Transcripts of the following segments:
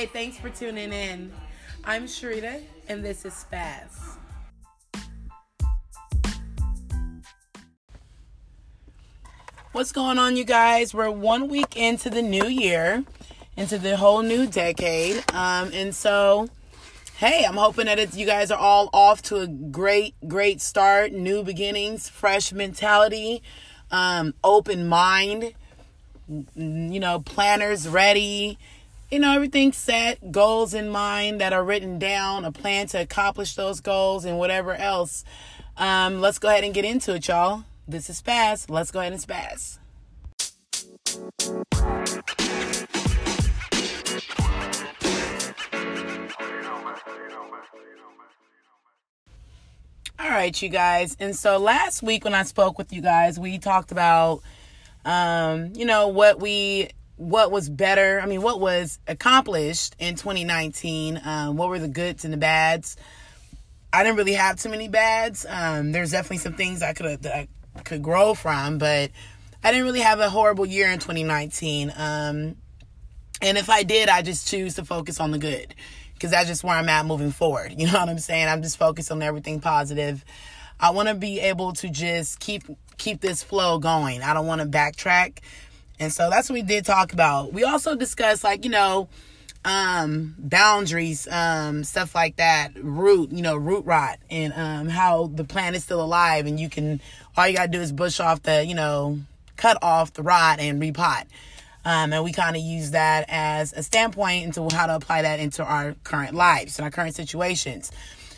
Hey, thanks for tuning in. I'm Sharita, and this is Spaz. What's going on, you guys? We're one week into the new year, into the whole new decade. Um, and so, hey, I'm hoping that it's, you guys are all off to a great, great start, new beginnings, fresh mentality, um, open mind, you know, planners ready, you know, everything set, goals in mind that are written down, a plan to accomplish those goals, and whatever else. Um, let's go ahead and get into it, y'all. This is Spaz. Let's go ahead and spaz. All right, you guys. And so last week when I spoke with you guys, we talked about um, you know, what we what was better. I mean, what was accomplished in 2019? Um, what were the goods and the bads? I didn't really have too many bads. Um, there's definitely some things I could I could grow from, but I didn't really have a horrible year in 2019. Um, and if I did, I just choose to focus on the good because that's just where I'm at moving forward. You know what I'm saying? I'm just focused on everything positive. I want to be able to just keep keep this flow going. I don't want to backtrack and so that's what we did talk about. We also discussed like, you know, um boundaries, um, stuff like that, root, you know, root rot and um how the plant is still alive and you can all you gotta do is bush off the, you know, cut off the rot and repot. Um, and we kind of use that as a standpoint into how to apply that into our current lives and our current situations.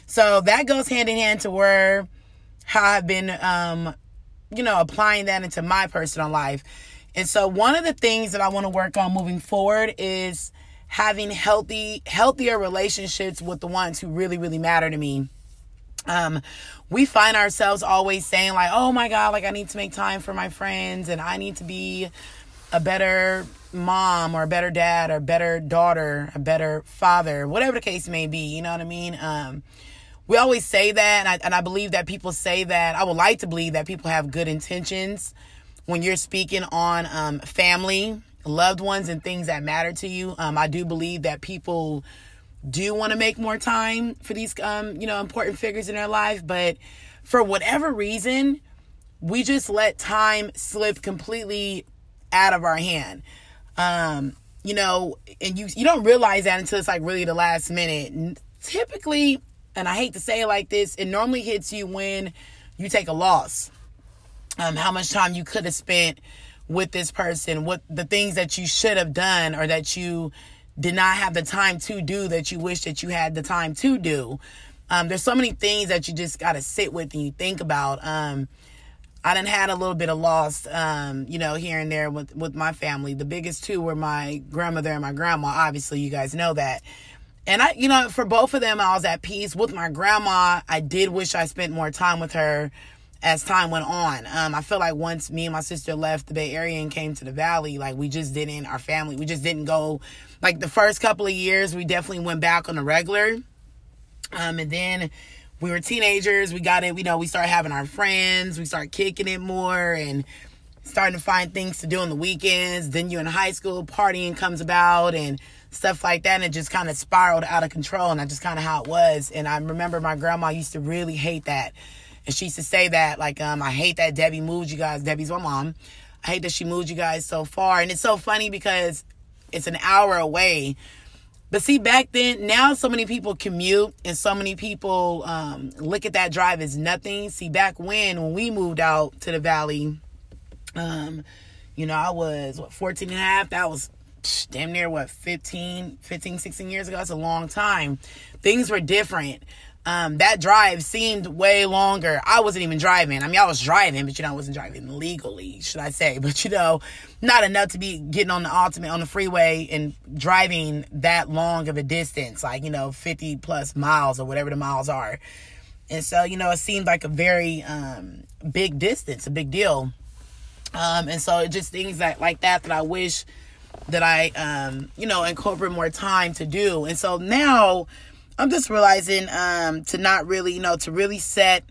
So that goes hand in hand to where how I've been, um, you know, applying that into my personal life. And so one of the things that I want to work on moving forward is having healthy healthier relationships with the ones who really really matter to me. Um we find ourselves always saying like, "Oh my god, like I need to make time for my friends and I need to be a better mom or a better dad or a better daughter, a better father, whatever the case may be, you know what I mean? Um we always say that and I, and I believe that people say that. I would like to believe that people have good intentions when you're speaking on um, family, loved ones, and things that matter to you. Um, I do believe that people do want to make more time for these, um, you know, important figures in their life, but for whatever reason, we just let time slip completely out of our hand. Um, you know, and you you don't realize that until it's like really the last minute. Typically, and I hate to say it like this, it normally hits you when you take a loss um, how much time you could have spent with this person, what the things that you should have done or that you did not have the time to do that you wish that you had the time to do. Um, there's so many things that you just got to sit with and you think about. Um, I done had a little bit of loss, um, you know, here and there with, with my family. The biggest two were my grandmother and my grandma. Obviously, you guys know that. And I, you know, for both of them, I was at peace. With my grandma, I did wish I spent more time with her as time went on. Um, I feel like once me and my sister left the Bay Area and came to the Valley, like we just didn't, our family, we just didn't go. Like the first couple of years, we definitely went back on the regular. Um, and then we were teenagers. We got it, you know, we started having our friends. We started kicking it more and starting to find things to do on the weekends. Then you're in high school, partying comes about and stuff like that. And it just kind of spiraled out of control. And that's just kind of how it was. And I remember my grandma used to really hate that and she used to say that, like, um, I hate that Debbie moved you guys. Debbie's my mom. I hate that she moved you guys so far. And it's so funny because it's an hour away. But see, back then, now so many people commute and so many people um, look at that drive as nothing. See, back when, when we moved out to the valley, um, you know, I was, what, 14 and a half? That was damn near, what, 15, 15, 16 years ago? That's a long time. Things were different um, that drive seemed way longer. I wasn't even driving. I mean, I was driving, but you know, I wasn't driving legally, should I say? But you know, not enough to be getting on the ultimate on the freeway and driving that long of a distance, like you know, fifty plus miles or whatever the miles are. And so, you know, it seemed like a very um, big distance, a big deal. Um, and so, just things that like that that I wish that I, um, you know, incorporate more time to do. And so now I'm just realizing um, to not really, you know, to really set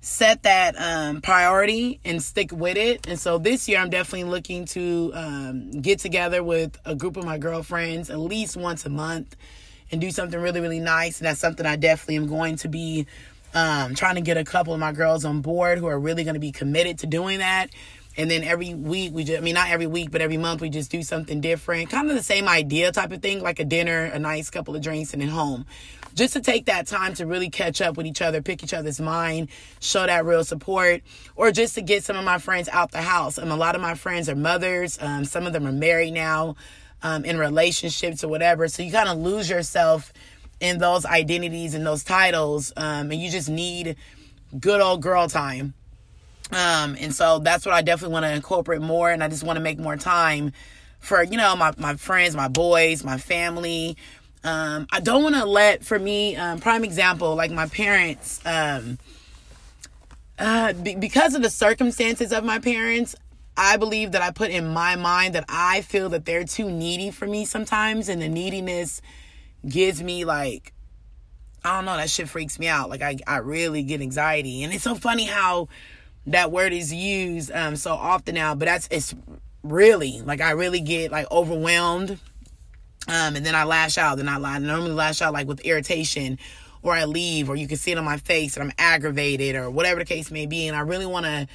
set that um, priority and stick with it. And so this year, I'm definitely looking to um, get together with a group of my girlfriends at least once a month and do something really, really nice. And that's something I definitely am going to be um, trying to get a couple of my girls on board who are really going to be committed to doing that. And then every week we just, I mean, not every week, but every month we just do something different. Kind of the same idea type of thing, like a dinner, a nice couple of drinks, and then home just to take that time to really catch up with each other, pick each other's mind, show that real support, or just to get some of my friends out the house. And a lot of my friends are mothers. Um, some of them are married now, um, in relationships or whatever. So you kind of lose yourself in those identities and those titles, um, and you just need good old girl time. Um, and so that's what I definitely want to incorporate more, and I just want to make more time for you know my my friends, my boys, my family, um, I don't want to let, for me, um, prime example, like my parents, um, uh, be- because of the circumstances of my parents, I believe that I put in my mind that I feel that they're too needy for me sometimes, and the neediness gives me like, I don't know, that shit freaks me out. Like I, I really get anxiety, and it's so funny how that word is used um, so often now, but that's it's really like I really get like overwhelmed um, and then I lash out. Then I, I normally lash out like with irritation, or I leave, or you can see it on my face that I'm aggravated, or whatever the case may be. And I really want to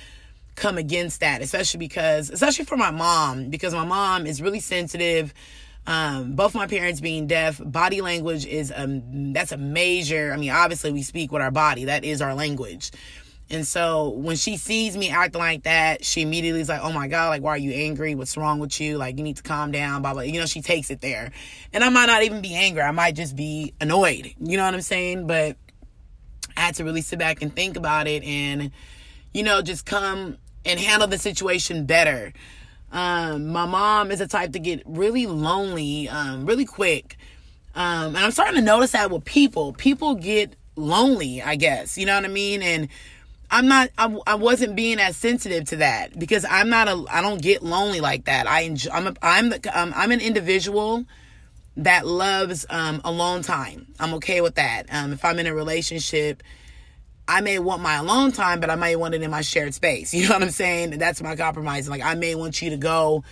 come against that, especially because, especially for my mom, because my mom is really sensitive. Um, both my parents being deaf, body language is um that's a major. I mean, obviously we speak with our body. That is our language. And so when she sees me acting like that, she immediately is like, oh my God, like, why are you angry? What's wrong with you? Like, you need to calm down, blah, blah. You know, she takes it there. And I might not even be angry. I might just be annoyed. You know what I'm saying? But I had to really sit back and think about it and, you know, just come and handle the situation better. Um, my mom is a type to get really lonely, um, really quick. Um, and I'm starting to notice that with people. People get lonely, I guess. You know what I mean? And I'm not I, I wasn't being as sensitive to that because I'm not a I don't get lonely like that. I enjoy, I'm a, I'm um, I'm an individual that loves um, alone time. I'm okay with that. Um, if I'm in a relationship, I may want my alone time, but I may want it in my shared space. You know what I'm saying? That's my compromise. Like I may want you to go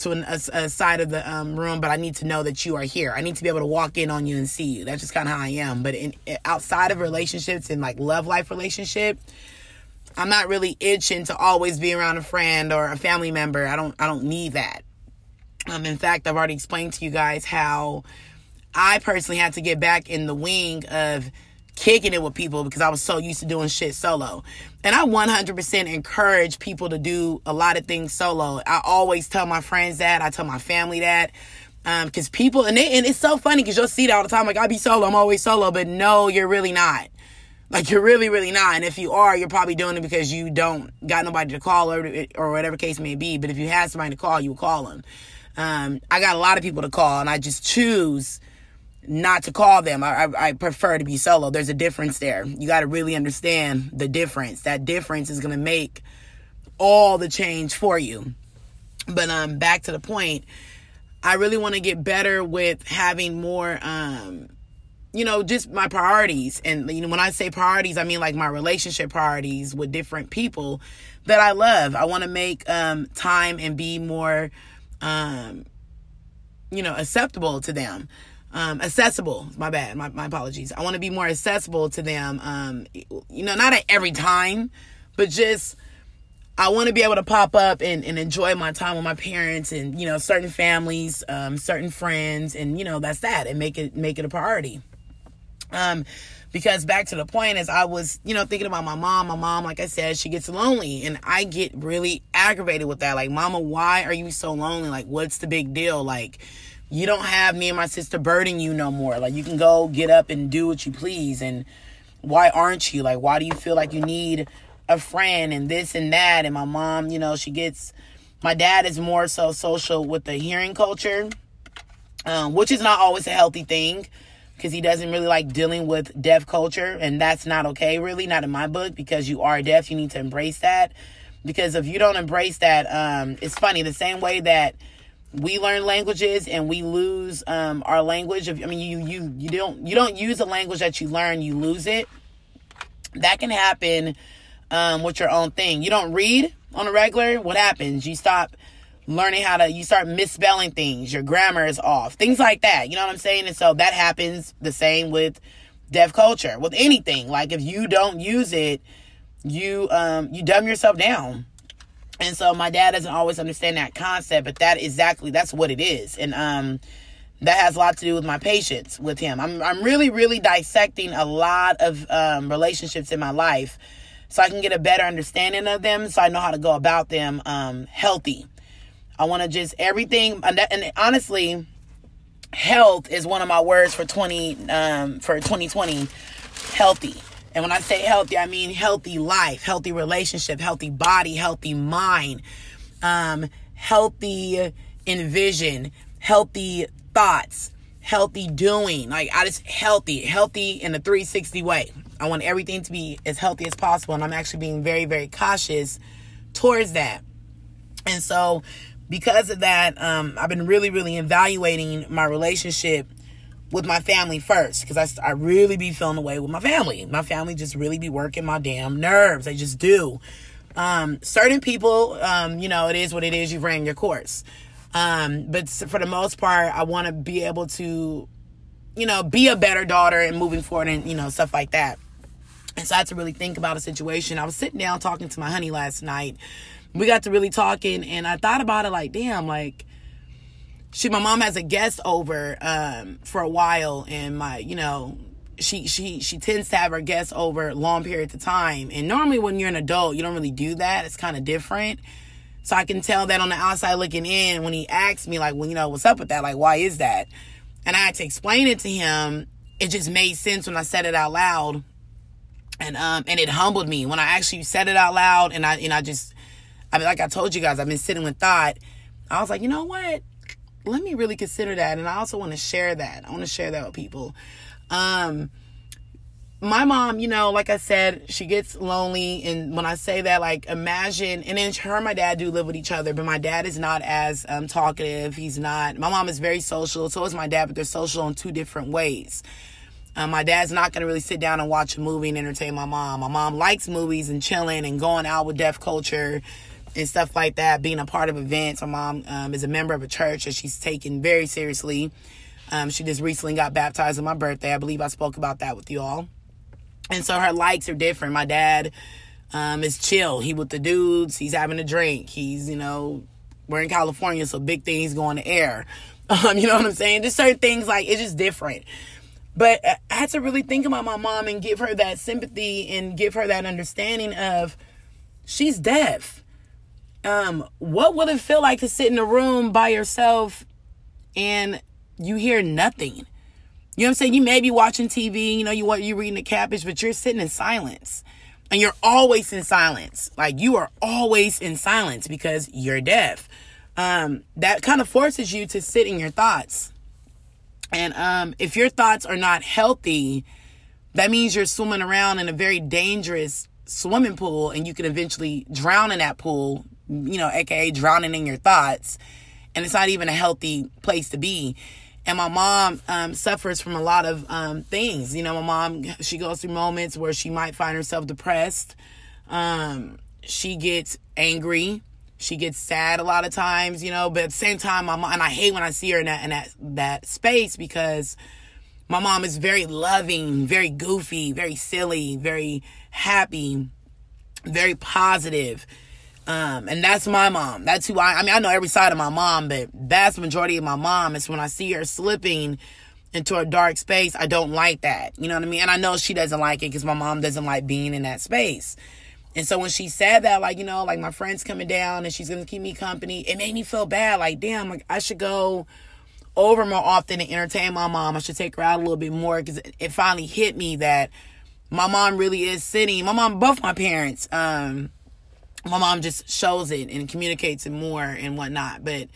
to an, a, a, side of the um, room, but I need to know that you are here. I need to be able to walk in on you and see you. That's just kind of how I am. But in outside of relationships and like love life relationship, I'm not really itching to always be around a friend or a family member. I don't I don't need that. Um, in fact, I've already explained to you guys how I personally had to get back in the wing of kicking it with people because I was so used to doing shit solo. And I 100% encourage people to do a lot of things solo. I always tell my friends that. I tell my family that. Um, cause people, and, they, and it's so funny cause you'll see that all the time. Like, I be solo, I'm always solo, but no, you're really not. Like you're really, really not. And if you are, you're probably doing it because you don't got nobody to call or or whatever case may be. But if you had somebody to call, you would call them. Um, I got a lot of people to call, and I just choose not to call them. I, I, I prefer to be solo. There's a difference there. You got to really understand the difference. That difference is to make all the change for you. But um, back to the point, I really want to get better with having more um, you know, just my priorities. And, you know, when I say priorities, I mean like my relationship priorities with different people that I love. I want to make um, time and be more, um, you know, acceptable to them. Um, accessible. My bad. My, my apologies. I want to be more accessible to them. Um, you know, not at every time, but just I want to be able to pop up and, and enjoy my time with my parents and you know certain families, um, certain friends, and you know that's that, and make it make it a priority. Um, because back to the point is I was, you know, thinking about my mom. My mom, like I said, she gets lonely and I get really aggravated with that. Like, mama, why are you so lonely? Like, what's the big deal? Like, you don't have me and my sister burden you no more. Like, you can go get up and do what you please. And why aren't you? Like, why do you feel like you need a friend and this and that? And my mom, you know, she gets, my dad is more so social with the hearing culture, um, which is not always a healthy thing because he doesn't really like dealing with deaf culture and that's not okay really not in my book because you are deaf you need to embrace that because if you don't embrace that um, it's funny the same way that we learn languages and we lose um, our language i mean you you you don't you don't use a language that you learn you lose it that can happen um, with your own thing. You don't read on a regular, what happens? You stop learning how to, you start misspelling things. Your grammar is off. Things like that. You know what I'm saying? And so that happens the same with deaf culture, with anything. Like if you don't use it, you um you dumb yourself down. And so my dad doesn't always understand that concept, but that exactly that's what it is. And um that has a lot to do with my patience with him. I'm I'm really really dissecting a lot of um, relationships in my life, so I can get a better understanding of them, so I know how to go about them um, healthy. I want to just everything, and, that, and, honestly, health is one of my words for twenty um, for 2020. Healthy, and when I say healthy, I mean healthy life, healthy relationship, healthy body, healthy mind, um, healthy envision, healthy thoughts, healthy doing. Like I just healthy, healthy in a 360 way. I want everything to be as healthy as possible, and I'm actually being very, very cautious towards that. And so, because of that, um, I've been really, really evaluating my relationship with my family first because I, I really be feeling away with my family. My family just really be working my damn nerves. They just do. Um, certain people, um, you know, it is what it is. You've ran your course. Um, but for the most part, I want to be able to, you know, be a better daughter and moving forward and, you know, stuff like that. And so I had to really think about a situation. I was sitting down talking to my honey last night. We got to really talking and I thought about it like, damn, like, she, my mom has a guest over, um, for a while and my, you know, she, she, she tends to have her guests over long periods of time. And normally when you're an adult, you don't really do that. It's kind of different. So I can tell that on the outside looking in when he asked me, like, well, you know, what's up with that? Like, why is that? And I had to explain it to him. It just made sense when I said it out loud. And um and it humbled me when I actually said it out loud and I and I just I mean like I told you guys, I've been sitting with thought. I was like, you know what? Let me really consider that. And I also want to share that. I want to share that with people. Um my mom, you know, like I said, she gets lonely. And when I say that, like, imagine, and then her and my dad do live with each other, but my dad is not as um, talkative. He's not, my mom is very social. So is my dad, but they're social in two different ways. Um, my dad's not going to really sit down and watch a movie and entertain my mom. My mom likes movies and chilling and going out with deaf culture and stuff like that, being a part of events. My mom um, is a member of a church that she's taken very seriously. Um, she just recently got baptized on my birthday. I believe I spoke about that with you all. And so her likes are different. My dad um, is chill. He with the dudes. He's having a drink. He's, you know, we're in California, so big things going to air. Um, you know what I'm saying? Just certain things like it's just different. But I had to really think about my mom and give her that sympathy and give her that understanding of she's deaf. Um, what would it feel like to sit in a room by yourself and you hear nothing? You know what I'm saying? You may be watching TV, you know, you want you reading the cabbage, but you're sitting in silence. And you're always in silence. Like you are always in silence because you're deaf. Um, that kind of forces you to sit in your thoughts. And um, if your thoughts are not healthy, that means you're swimming around in a very dangerous swimming pool and you can eventually drown in that pool, you know, aka drowning in your thoughts. And it's not even a healthy place to be and my mom um, suffers from a lot of um, things. You know, my mom she goes through moments where she might find herself depressed. Um, she gets angry. She gets sad a lot of times, you know. But at the same time, my mom and I hate when I see her in that in that that space because my mom is very loving, very goofy, very silly, very happy, very positive um, and that's my mom. That's who I, I mean, I know every side of my mom, but vast majority of my mom is when I see her slipping into a dark space, I don't like that. You know what I mean? And I know she doesn't like it because my mom doesn't like being in that space. And so when she said that, like, you know, like my friend's coming down and she's going to keep me company, it made me feel bad. Like, damn, like I should go over more often and entertain my mom. I should take her out a little bit more because it finally hit me that my mom really is sitting. My mom, both my parents, um, my mom just shows it and communicates it more and whatnot. But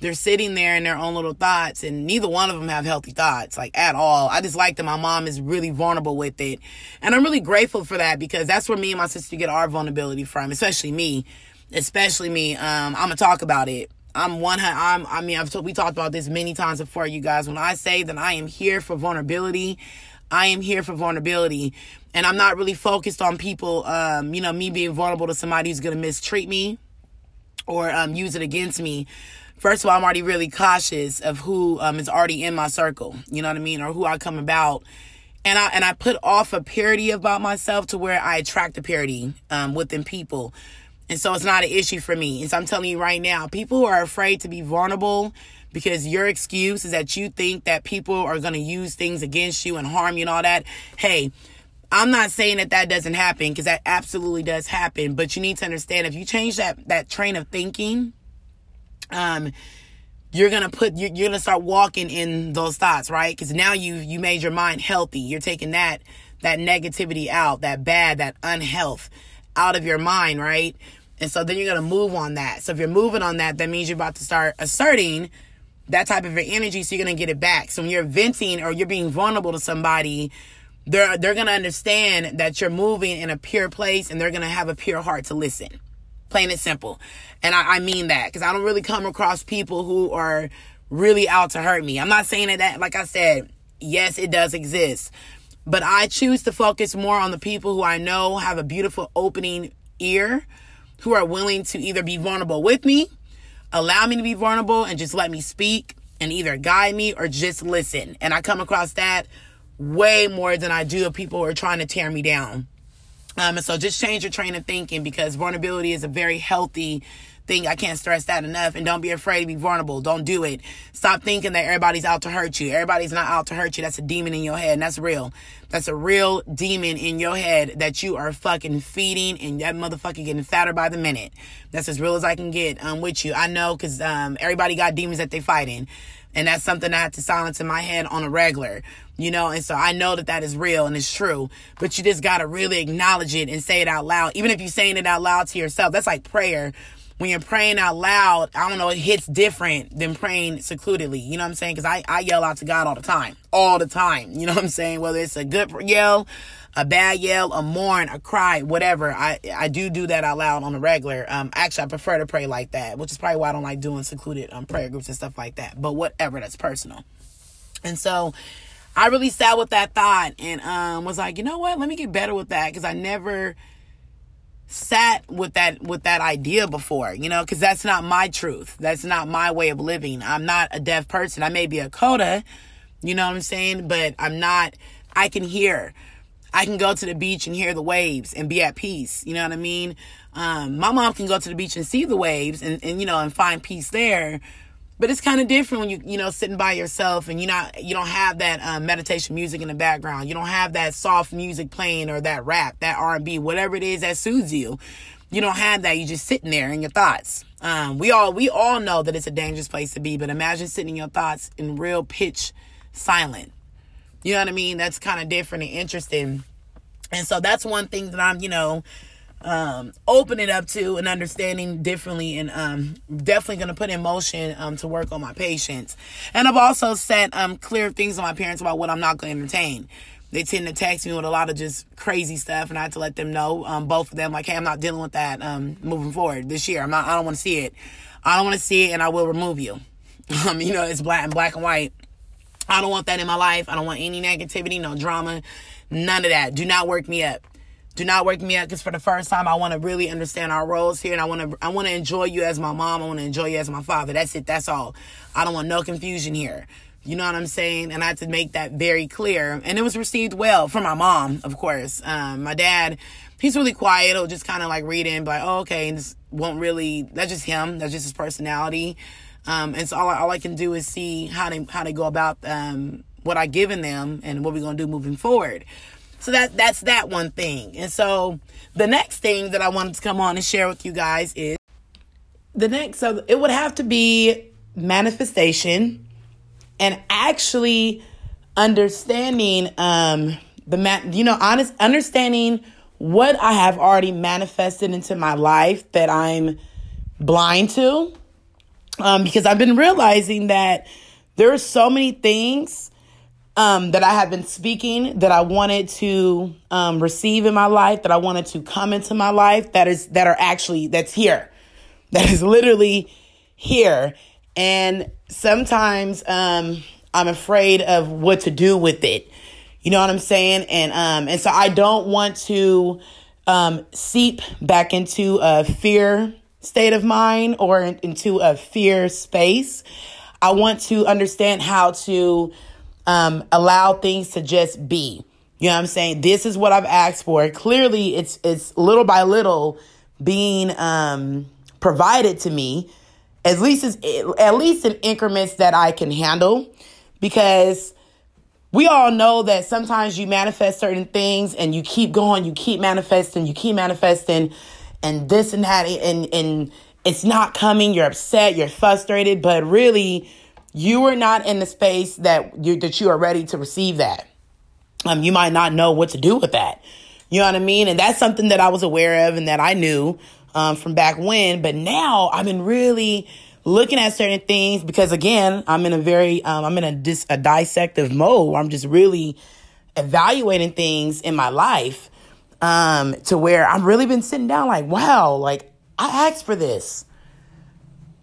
they're sitting there in their own little thoughts, and neither one of them have healthy thoughts, like at all. I just like that my mom is really vulnerable with it. And I'm really grateful for that because that's where me and my sister get our vulnerability from, especially me. Especially me. Um, I'm gonna talk about it. I'm one. I'm. I mean, I've we talked about this many times before, you guys. When I say that I am here for vulnerability, I am here for vulnerability. And I'm not really focused on people, um, you know, me being vulnerable to somebody who's going to mistreat me or um, use it against me. First of all, I'm already really cautious of who um, is already in my circle. You know what I mean, or who I come about, and I and I put off a purity about myself to where I attract the purity um, within people, and so it's not an issue for me. And so I'm telling you right now, people who are afraid to be vulnerable because your excuse is that you think that people are going to use things against you and harm you and all that. Hey, I'm not saying that that doesn't happen because that absolutely does happen, but you need to understand if you change that that train of thinking, um, you're gonna put you're, you're gonna start walking in those thoughts, right? Because now you you made your mind healthy. You're taking that that negativity out, that bad, that unhealth out of your mind, right? And so then you're gonna move on that. So if you're moving on that, that means you're about to start asserting that type of energy, so you're gonna get it back. So when you're venting or you're being vulnerable to somebody they're they're gonna understand that you're moving in a pure place and they're gonna have a pure heart to listen. Plain and simple. And i, I mean that because i don't really come across people who are really out to hurt me. I'm not saying that, that like i said yes it does exist. But i choose to focus more on the people who i know have a beautiful opening ear who are willing to either be vulnerable with me allow me to be vulnerable and just let me speak and either guide me or just listen. And i come across that way more than I do of people who are trying to tear me down. Um, and so just change your train of thinking because vulnerability is a very healthy thing. I can't stress that enough. And don't be afraid to be vulnerable. Don't do it. Stop thinking that everybody's out to hurt you. Everybody's not out to hurt you. That's a demon in your head. And that's real. That's a real demon in your head that you are fucking feeding and that motherfucker getting fatter by the minute. That's as real as I can get um, with you. I know because um, everybody got demons that they fighting. And that's something I have to silence in my head on a regular, you know? And so I know that that is real and it's true, but you just got to really acknowledge it and say it out loud. Even if you're saying it out loud to yourself, that's like prayer. When you're praying out loud, I don't know, it hits different than praying secludedly. You know what I'm saying? Cause I, I yell out to God all the time, all the time. You know what I'm saying? Whether it's a good yell, a bad yell, a mourn, a cry, whatever. I I do do that out loud on the regular. Um, actually, I prefer to pray like that, which is probably why I don't like doing secluded um prayer groups and stuff like that. But whatever, that's personal. And so, I really sat with that thought and um was like, you know what? Let me get better with that because I never sat with that with that idea before you know because that's not my truth that's not my way of living i'm not a deaf person i may be a coda you know what i'm saying but i'm not i can hear I can go to the beach and hear the waves and be at peace. You know what I mean? Um, my mom can go to the beach and see the waves and, and you know, and find peace there. But it's kind of different when you, you know, sitting by yourself and you not, you don't have that um, meditation music in the background. You don't have that soft music playing or that rap, that R&B, whatever it is that soothes you. You don't have that. You just sitting there in your thoughts. Um, we all, we all know that it's a dangerous place to be, but imagine sitting in your thoughts in real pitch silent you know what I mean? That's kind of different and interesting. And so that's one thing that I'm, you know, um, opening up to and understanding differently and um, definitely going to put in motion um, to work on my patients. And I've also set um, clear things to my parents about what I'm not going to entertain. They tend to text me with a lot of just crazy stuff, and I have to let them know, um, both of them, like, hey, I'm not dealing with that um, moving forward this year. I'm not. I don't want to see it. I don't want to see it, and I will remove you. Um, you know, it's black and black and white. I don't want that in my life. I don't want any negativity, no drama, none of that. Do not work me up. Do not work me up because for the first time I want to really understand our roles here and I want to I want to enjoy you as my mom. I want to enjoy you as my father. That's it. That's all. I don't want no confusion here. You know what I'm saying? And I had to make that very clear. And it was received well from my mom, of course. Um, my dad, he's really quiet. He'll just kind of like read in, but oh, okay, and just won't really. That's just him. That's just his personality. Um, and so all, all I can do is see how they how they go about um, what I given them and what we're gonna do moving forward. So that that's that one thing. And so the next thing that I wanted to come on and share with you guys is the next. So it would have to be manifestation and actually understanding um the man you know honest understanding what I have already manifested into my life that I'm blind to um, because I've been realizing that there are so many things um, that I have been speaking that I wanted to um, receive in my life, that I wanted to come into my life, that is that are actually that's here, that is literally here, and sometimes um, I'm afraid of what to do with it. You know what I'm saying? And um and so I don't want to um seep back into a fear state of mind or into a fear space. I want to understand how to um allow things to just be. You know what I'm saying? This is what I've asked for. Clearly it's it's little by little being um provided to me at least as, at least in increments that I can handle because we all know that sometimes you manifest certain things and you keep going, you keep manifesting, you keep manifesting and this and that and and it's not coming, you're upset, you're frustrated, but really you are not in the space that you that you are ready to receive that. Um you might not know what to do with that. You know what I mean? And that's something that I was aware of and that I knew um, from back when. But now I've been really looking at certain things because again, I'm in a very, um, I'm in a, dis, a dissective mode where I'm just really evaluating things in my life um, to where I've really been sitting down like, wow, like I asked for this.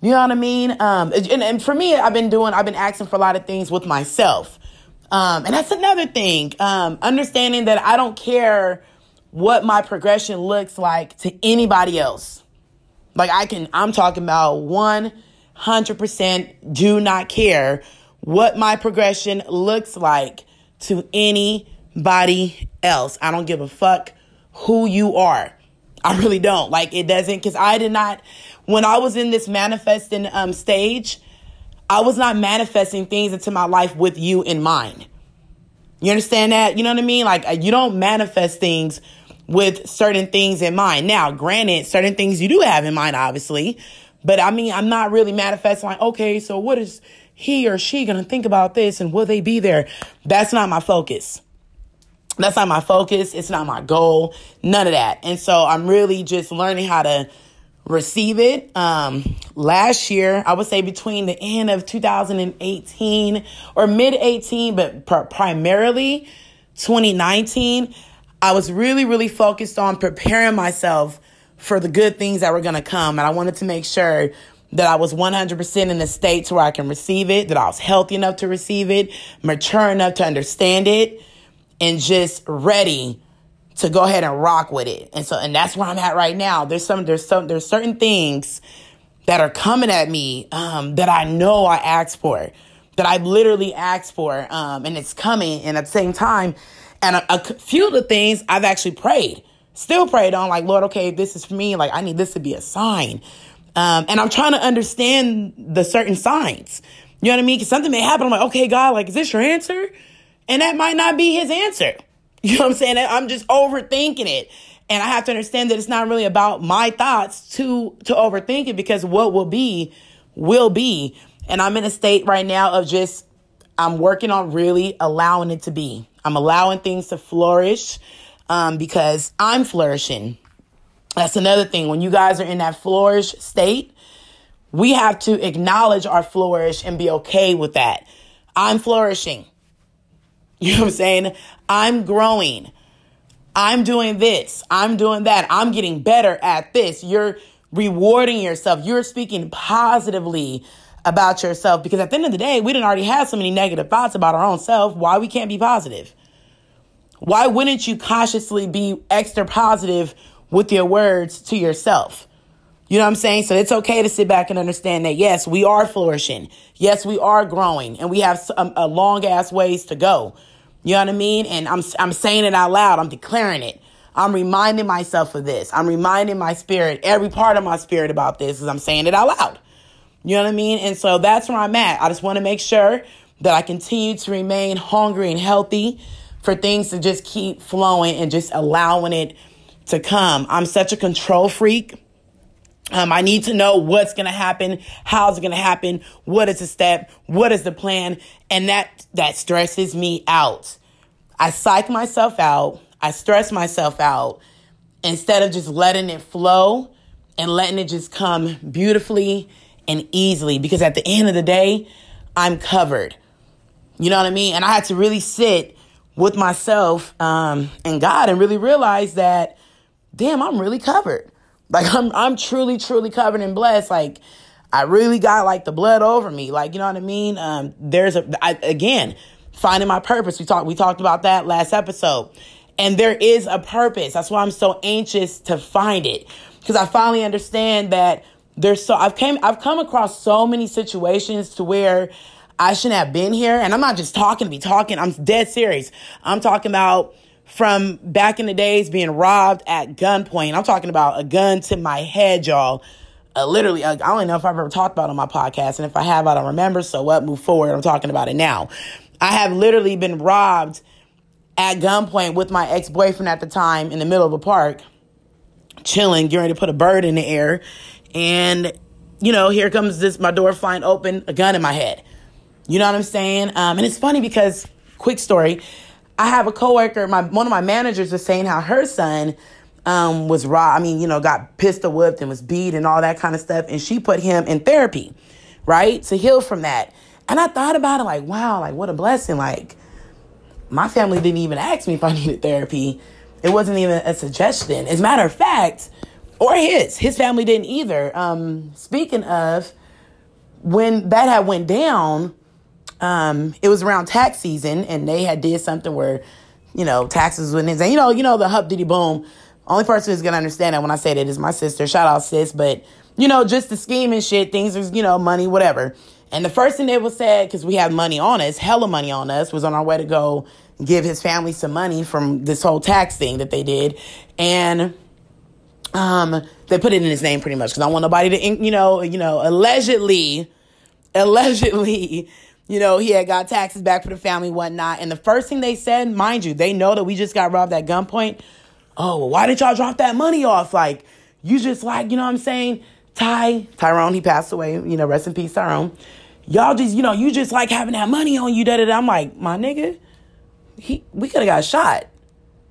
You know what I mean? Um, and, and for me, I've been doing, I've been asking for a lot of things with myself. Um, and that's another thing. Um, understanding that I don't care what my progression looks like to anybody else. Like I can, I'm talking about 100% do not care what my progression looks like to anybody else. I don't give a fuck who you are. I really don't. Like it doesn't, cause I did not, when I was in this manifesting um, stage, I was not manifesting things into my life with you in mind. You understand that? You know what I mean? Like you don't manifest things with certain things in mind. Now, granted, certain things you do have in mind, obviously, but I mean, I'm not really manifesting like, okay, so what is he or she to think about this and will they be there? That's not my focus. That's not my focus. It's not my goal. None of that. And so I'm really just learning how to receive it. Um, last year, I would say between the end of 2018 or mid 18, but pr- primarily 2019, I was really, really focused on preparing myself for the good things that were going to come. And I wanted to make sure that I was 100% in the state where I can receive it, that I was healthy enough to receive it, mature enough to understand it, and just ready to go ahead and rock with it. And so, and that's where I'm at right now. There's some, there's some, there's certain things that are coming at me, um, that I know I asked for, that I've literally asked for, um, and it's coming. And at the same time, and a, a few of the things I've actually prayed, still prayed on, like, Lord, okay, this is for me. Like, I need this to be a sign. Um, and I'm trying to understand the certain signs. You know what I mean? Because something may happen. I'm like, okay, God, like, is this your answer? And that might not be his answer. You know what I'm saying? I'm just overthinking it. And I have to understand that it's not really about my thoughts to, to overthink it because what will be will be. And I'm in a state right now of just, I'm working on really allowing it to be. I'm allowing things to flourish um, because I'm flourishing. That's another thing. When you guys are in that flourish state, we have to acknowledge our flourish and be okay with that. I'm flourishing. You know what I'm saying? I'm growing. I'm doing this. I'm doing that. I'm getting better at this. You're rewarding yourself. You're speaking positively about yourself because at the end of the day, we didn't already have so many negative thoughts about our own self. Why we can't be positive? Why wouldn't you consciously be extra positive with your words to yourself? You know what I'm saying? So it's okay to sit back and understand that yes, we are flourishing. Yes, we are growing and we have a, um, a long ass ways to go. You know what I mean? And I'm, I'm saying it out loud. I'm declaring it. I'm reminding myself of this. I'm reminding my spirit, every part of my spirit about this as I'm saying it out loud. You know what I mean? And so that's where I'm at. I just want to make sure that I continue to remain hungry and healthy for things to just keep flowing and just allowing it to come. I'm such a control freak. Um, I need to know what's going to happen, how's it going to happen, what is the step, what is the plan, and that that stresses me out. I psych myself out, I stress myself out instead of just letting it flow and letting it just come beautifully and easily because at the end of the day, I'm covered. You know what I mean? And I had to really sit with myself um, and God and really realize that, damn, I'm really covered. Like I'm, I'm truly, truly covered and blessed. Like I really got like the blood over me. Like you know what I mean? Um, there's a I, again, finding my purpose. We talked we talked about that last episode. And there is a purpose. That's why I'm so anxious to find it. Because I finally understand that there's so I've came I've come across so many situations to where I shouldn't have been here. And I'm not just talking to be talking. I'm dead serious. I'm talking about from back in the days being robbed at gunpoint. I'm talking about a gun to my head, y'all. Uh, literally, uh, I don't know if I've ever talked about on my podcast. And if I have, I don't remember. So what? Move forward. I'm talking about it now. I have literally been robbed at gunpoint with my ex boyfriend at the time in the middle of a park, chilling, getting ready to put a bird in the air. And, you know, here comes this, my door flying open, a gun in my head. You know what I'm saying? Um, and it's funny because, quick story, I have a coworker, my one of my managers was saying how her son um, was raw. I mean, you know, got pistol whipped and was beat and all that kind of stuff. And she put him in therapy, right, to heal from that. And I thought about it like, wow, like what a blessing. Like, my family didn't even ask me if I needed therapy. It wasn't even a suggestion. As a matter of fact, or his, his family didn't either. Um, speaking of, when that had went down, um, it was around tax season, and they had did something where, you know, taxes went in. And you know, you know the hub diddy boom. Only person who's gonna understand that when I say that is my sister. Shout out sis, but you know, just the scheme and shit. Things is you know money, whatever. And the first thing they was said, because we have money on us, hella money on us, was on our way to go give his family some money from this whole tax thing that they did. And um, they put it in his name pretty much because I want nobody to, you know, you know, allegedly, allegedly, you know, he had got taxes back for the family, whatnot. And the first thing they said, mind you, they know that we just got robbed at gunpoint. Oh, well, why didn't y'all drop that money off? Like, you just like, you know what I'm saying? Ty, Tyrone, he passed away, you know, rest in peace, Tyrone y'all just, you know, you just like having that money on you. Da, da, da. I'm like, my nigga, he, we could have got shot,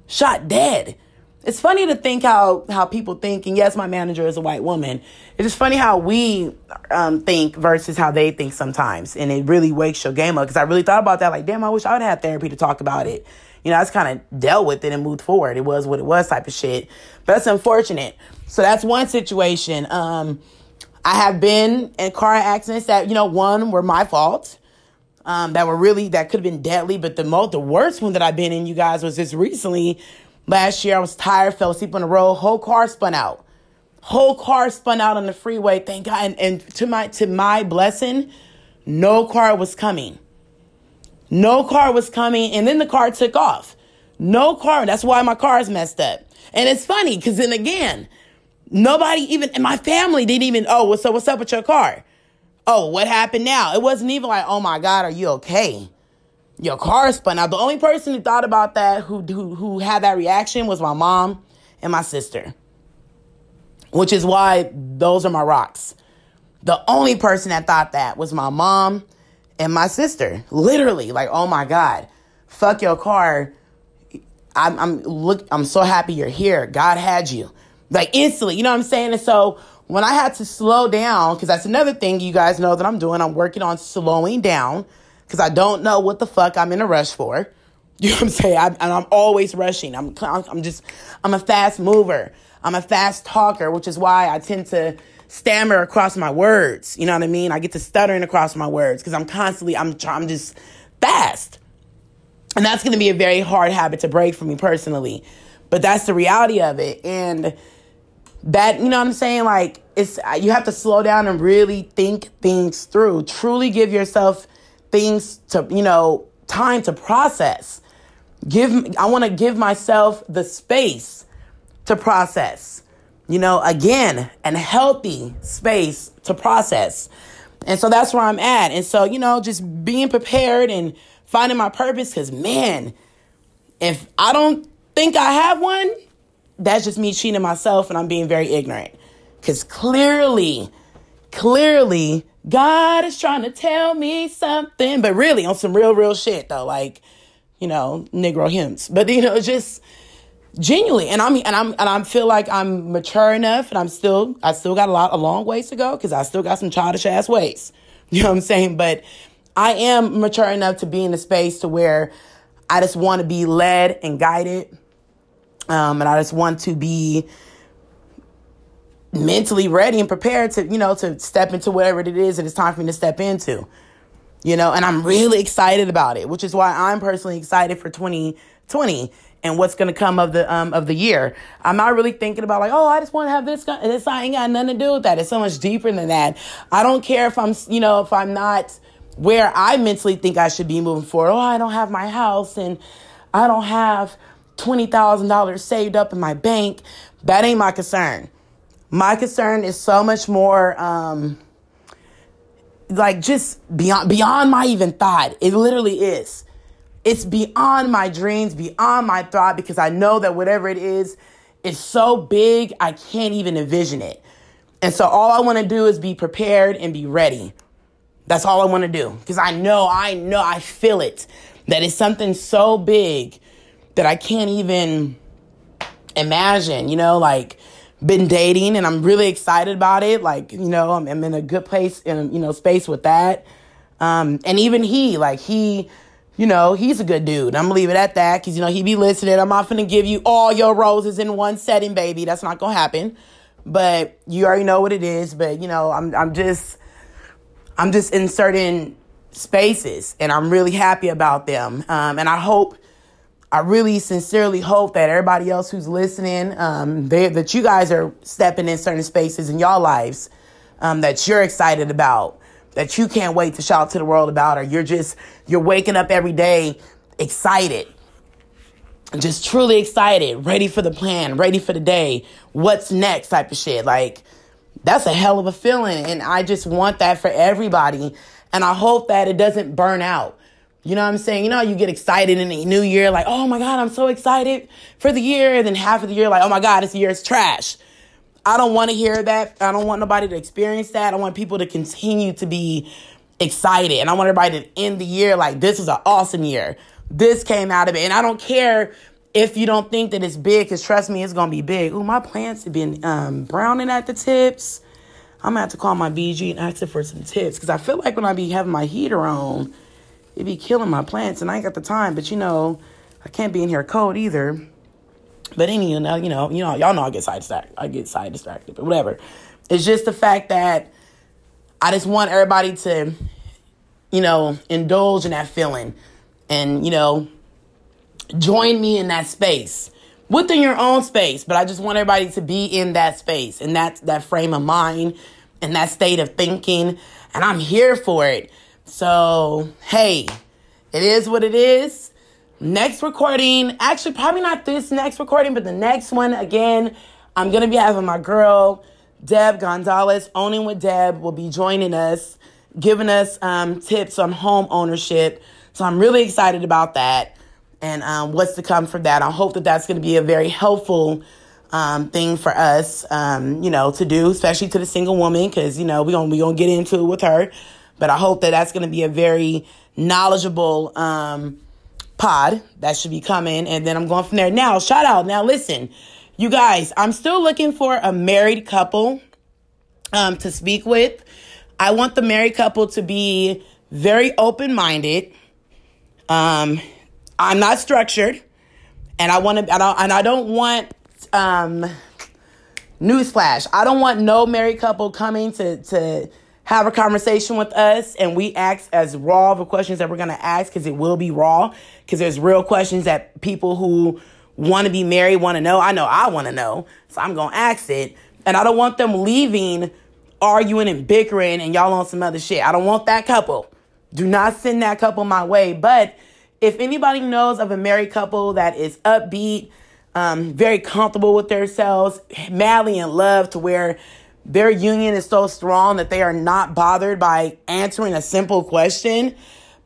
shot dead. It's funny to think how how people think, and yes, my manager is a white woman. It's just funny how we um, think versus how they think sometimes, and it really wakes your game up. Because I really thought about that, like, damn, I wish I would have therapy to talk about it. You know, I just kind of dealt with it and moved forward. It was what it was, type of shit. But that's unfortunate. So that's one situation. Um, I have been in car accidents that, you know, one were my fault. Um, that were really that could have been deadly, but the most the worst one that I've been in, you guys, was just recently. Last year I was tired, fell asleep on the road, whole car spun out. Whole car spun out on the freeway, thank God. And, and to my to my blessing, no car was coming. No car was coming, and then the car took off. No car. That's why my car is messed up. And it's funny because then again, Nobody even in my family didn't even, oh, what's up, what's up with your car? Oh, what happened now? It wasn't even like, oh my God, are you okay? Your car spun out. The only person who thought about that, who, who, who had that reaction was my mom and my sister. Which is why those are my rocks. The only person that thought that was my mom and my sister. Literally, like, oh my God, fuck your car. I'm, I'm look. I'm so happy you're here. God had you like instantly, you know what I'm saying? And so when I had to slow down, because that's another thing you guys know that I'm doing, I'm working on slowing down because I don't know what the fuck I'm in a rush for. You know what I'm saying? I, and I'm always rushing. I'm, I'm just, I'm a fast mover. I'm a fast talker, which is why I tend to stammer across my words. You know what I mean? I get to stuttering across my words because I'm constantly, I'm, I'm just fast. And that's going to be a very hard habit to break for me personally. But that's the reality of it. And that you know what i'm saying like it's you have to slow down and really think things through truly give yourself things to you know time to process. Give i want to give myself the space to process you know again and healthy space to process. And so that's where i'm at. And so you know just being prepared and finding my purpose because man if i don't think i have one that's just me cheating myself and I'm being very ignorant. Because clearly, clearly, God is trying to tell me something, but really on some real, real shit though, like, you know, Negro hymns. But you know, just genuinely. And I'm and I'm and I feel like I'm mature enough and I'm still I still got a lot a long ways to go because I still got some childish ass ways. You know what I'm saying? But I am mature enough to be in a space to where I just want to be led and guided um, and I just want to be mentally ready and prepared to, you know, to step into whatever it is that it's time for me to step into. you know, and I'm really excited about it, which is why I'm personally excited for 2020 and what's going to come of the um of the year. I'm not really thinking about like, oh, I just want to have this. This I ain't got nothing to do with that. It's so much deeper than that. I don't care if I'm, you know, if I'm not where I mentally think I should be moving forward. Oh, I don't have my house and I don't have twenty thousand dollars saved up in my bank. That ain't my concern. My concern is so much more. um like just beyond beyond my even thought. It literally is. It's beyond my dreams, beyond my thought, because I know that whatever it is, it's so big, I can't even envision it. And so all I want to do is be prepared and be ready. That's all I want to do. Because I know, I know, I feel it. That it's something so big that I can't even imagine, you know, like been dating and I'm really excited about it. Like, you know, I'm, I'm in a good place in, you know, space with that. Um, and even he, like he, you know, he's a good dude. I'm gonna leave it at that because you know he be listening. I'm not gonna give you all your roses in one setting, baby. That's not gonna happen. But you already know what it is. But you know, I'm I'm just I'm just in certain spaces, and I'm really happy about them. Um, and I hope, I really sincerely hope that everybody else who's listening, um, they, that you guys are stepping in certain spaces in your lives um, that you're excited about that you can't wait to shout to the world about, or you're just, you're waking up every day excited, just truly excited, ready for the plan, ready for the day, what's next type of shit. Like, that's a hell of a feeling. And I just want that for everybody. And I hope that it doesn't burn out. You know what I'm saying? You know, you get excited in the new year, like, oh my God, I'm so excited for the year. And then half of the year, like, oh my God, this year is trash. I don't want to hear that. I don't want nobody to experience that. I want people to continue to be excited. And I want everybody to end the year like this is an awesome year. This came out of it. And I don't care if you don't think that it's big, because trust me, it's going to be big. Ooh, my plants have been um, browning at the tips. I'm going to have to call my BG and ask her for some tips. Because I feel like when I be having my heater on, it be killing my plants. And I ain't got the time. But, you know, I can't be in here cold either. But anyway, you know, you know, you know, y'all know I get side distracted. I get side distracted, but whatever. It's just the fact that I just want everybody to, you know, indulge in that feeling and, you know, join me in that space within your own space. But I just want everybody to be in that space and that that frame of mind and that state of thinking. And I'm here for it. So hey, it is what it is next recording, actually, probably not this next recording, but the next one again, I'm going to be having my girl, Deb Gonzalez, Owning with Deb, will be joining us, giving us um, tips on home ownership. So I'm really excited about that and um, what's to come from that. I hope that that's going to be a very helpful um, thing for us, um, you know, to do, especially to the single woman, because, you know, we're going we gonna get into it with her. But I hope that that's going to be a very knowledgeable, um, pod that should be coming. And then I'm going from there. Now, shout out. Now, listen, you guys, I'm still looking for a married couple um, to speak with. I want the married couple to be very open minded. Um, I'm not structured, and I want to. And I don't want. Um, newsflash: I don't want no married couple coming to to have a conversation with us and we ask as raw the questions that we're going to ask because it will be raw because there's real questions that people who want to be married want to know. I know I want to know. So I'm going to ask it. And I don't want them leaving arguing and bickering and y'all on some other shit. I don't want that couple. Do not send that couple my way. But if anybody knows of a married couple that is upbeat, um, very comfortable with themselves, madly in love to where their union is so strong that they are not bothered by answering a simple question,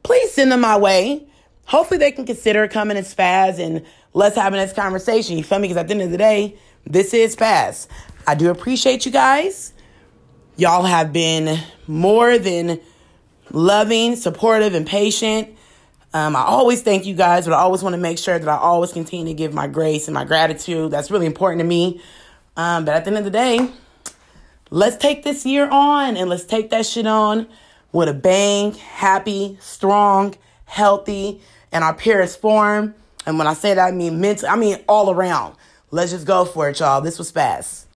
please send them my way. Hopefully they can consider coming as Spaz and let's have a this conversation. You feel me? Because at the end of the day, this is Spaz. I do appreciate you guys. Y'all have been more than loving, supportive, and patient. Um, I always thank you guys, but I always want to make sure that I always continue to give my grace and my gratitude. That's really important to me. Um, but at the end of the day, let's take this year on and let's take that shit on with a bang, happy, strong, healthy, and our purest form. And when I say that, I mean mental, I mean all around. Let's just go for it, y'all. This was fast.